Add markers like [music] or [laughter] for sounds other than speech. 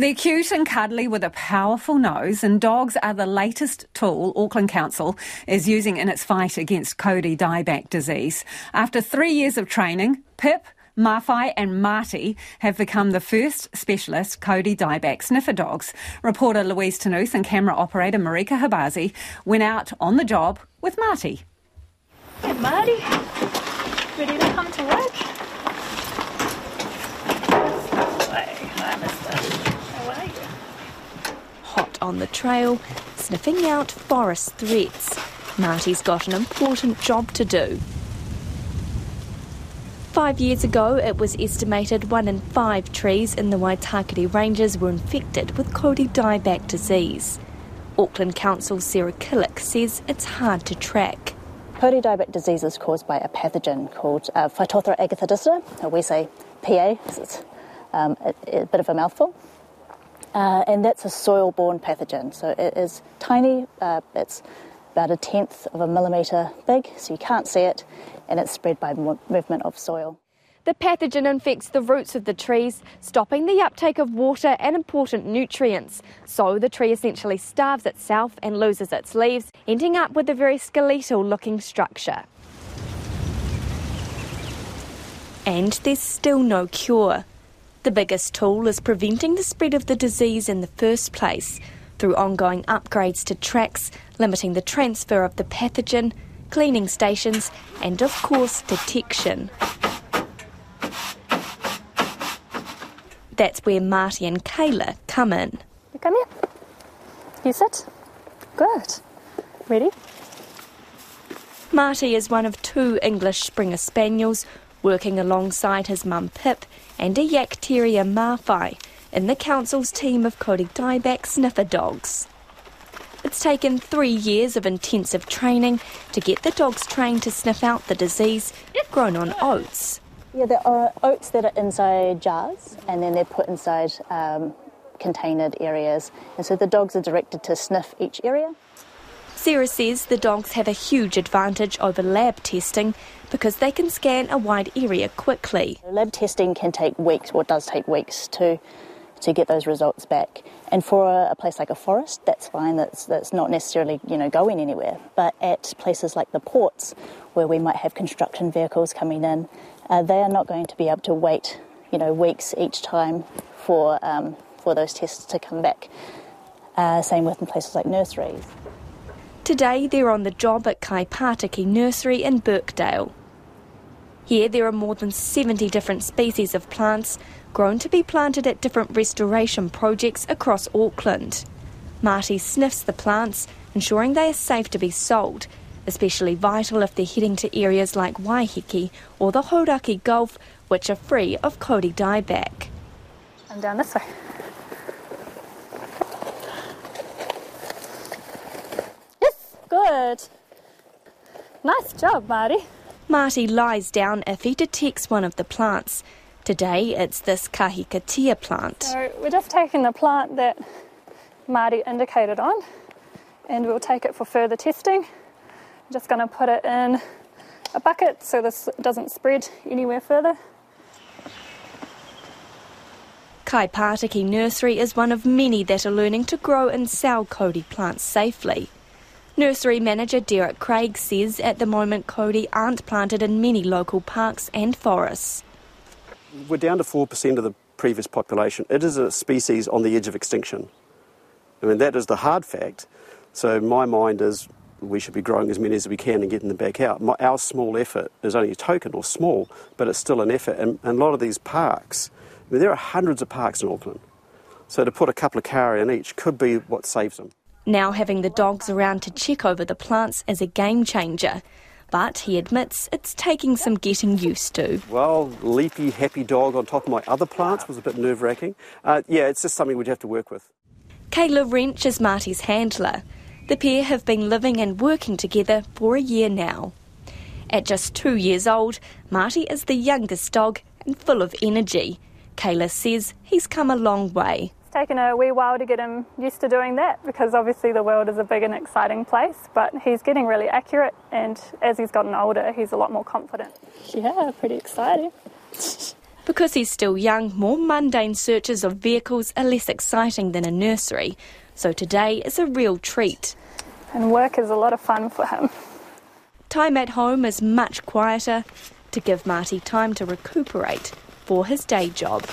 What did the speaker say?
They're cute and cuddly with a powerful nose, and dogs are the latest tool Auckland Council is using in its fight against kauri dieback disease. After three years of training, Pip, Mawhai and Marty have become the first specialist kauri dieback sniffer dogs. Reporter Louise Ternouth and camera operator Marika Khabazi went out on the job with Marty. Hey, Marty. Ready to come to work? On the trail, sniffing out forest threats. Marty's got an important job to do. Five years ago, it was estimated one in five trees in the Waitakere Ranges were infected with kauri dieback disease. Auckland Council Sarah Killick says it's hard to track. Kauri dieback disease is caused by a pathogen called uh, Phytophthora agathodicida, or we say PA, it's um, a, a, bit of a mouthful. Uh, and that's a soil borne pathogen. So it is tiny, uh, it's about a tenth of a millimetre big, so you can't see it, and it's spread by movement of soil. The pathogen infects the roots of the trees, stopping the uptake of water and important nutrients. So the tree essentially starves itself and loses its leaves, ending up with a very skeletal looking structure. And there's still no cure. The biggest tool is preventing the spread of the disease in the first place through ongoing upgrades to tracks, limiting the transfer of the pathogen, cleaning stations, and of course, detection. That's where Marty and Kayla come in. You come here. You sit. Good. Ready? Marty is one of two English Springer Spaniels working alongside his mum Pip and a Yak Terrier Mawhai in the council's team of kauri dieback sniffer dogs. It's taken three years of intensive training to get the dogs trained to sniff out the disease grown on oats. Yeah, there are oats that are inside jars and then they're put inside um, containered areas. And so the dogs are directed to sniff each area. Sarah says the dogs have a huge advantage over lab testing because they can scan a wide area quickly. Lab testing can take weeks, or does take weeks, to to get those results back. And for a, a, place like a forest, that's fine. That's that's not necessarily you know going anywhere. But at places like the ports, where we might have construction vehicles coming in, uh, they are not going to be able to wait you know weeks each time for um, for those tests to come back. Uh, same with in places like nurseries. Today they're on the job at Kaipatiki Nursery in Birkdale. Here there are more than 70 different species of plants grown to be planted at different restoration projects across Auckland. Marty sniffs the plants, ensuring they are safe to be sold, especially vital if they're heading to areas like Waiheke or the Hauraki Gulf, which are free of kauri dieback. I'm down this way. Good. Nice job, Marty. Marty lies down if he detects one of the plants. Today it's this kahikatea plant. So we're just taking the plant that Marty indicated on and we'll take it for further testing. I'm just going to put it in a bucket so this doesn't spread anywhere further. Kaipatiki Nursery is one of many that are learning to grow and sell kauri plants safely. Nursery manager Derek Craig says at the moment kauri aren't planted in many local parks and forests we're down to 4% of the previous population. It is a species on the edge of extinction. I mean, that is the hard fact. So, my mind is we should be growing as many as we can and getting them back out. My, our small effort is only a token or small, but it's still an effort. And, and a lot of these parks, I mean, there are hundreds of parks in Auckland. So, to put a couple of kauri in each could be what saves them. Now, having the dogs around to check over the plants is a game changer but he admits it's taking some getting used to. Well, leapy, happy dog on top of my other plants was a bit nerve wracking. Uh, yeah, it's just something we'd have to work with. Kayla Wrench is Marty's handler. The pair have been living and working together for a year now. At just two years old, Marty is the youngest dog and full of energy. Kayla says he's come a long way. It's taken a wee while to get him used to doing that because obviously the world is a big and exciting place, but he's getting really accurate and as he's gotten older, he's a lot more confident. Yeah, pretty exciting. [laughs] Because he's still young, more mundane searches of vehicles are less exciting than a nursery, so today is a real treat. And work is a lot of fun for him. Time at home is much quieter to give Marty time to recuperate for his day job.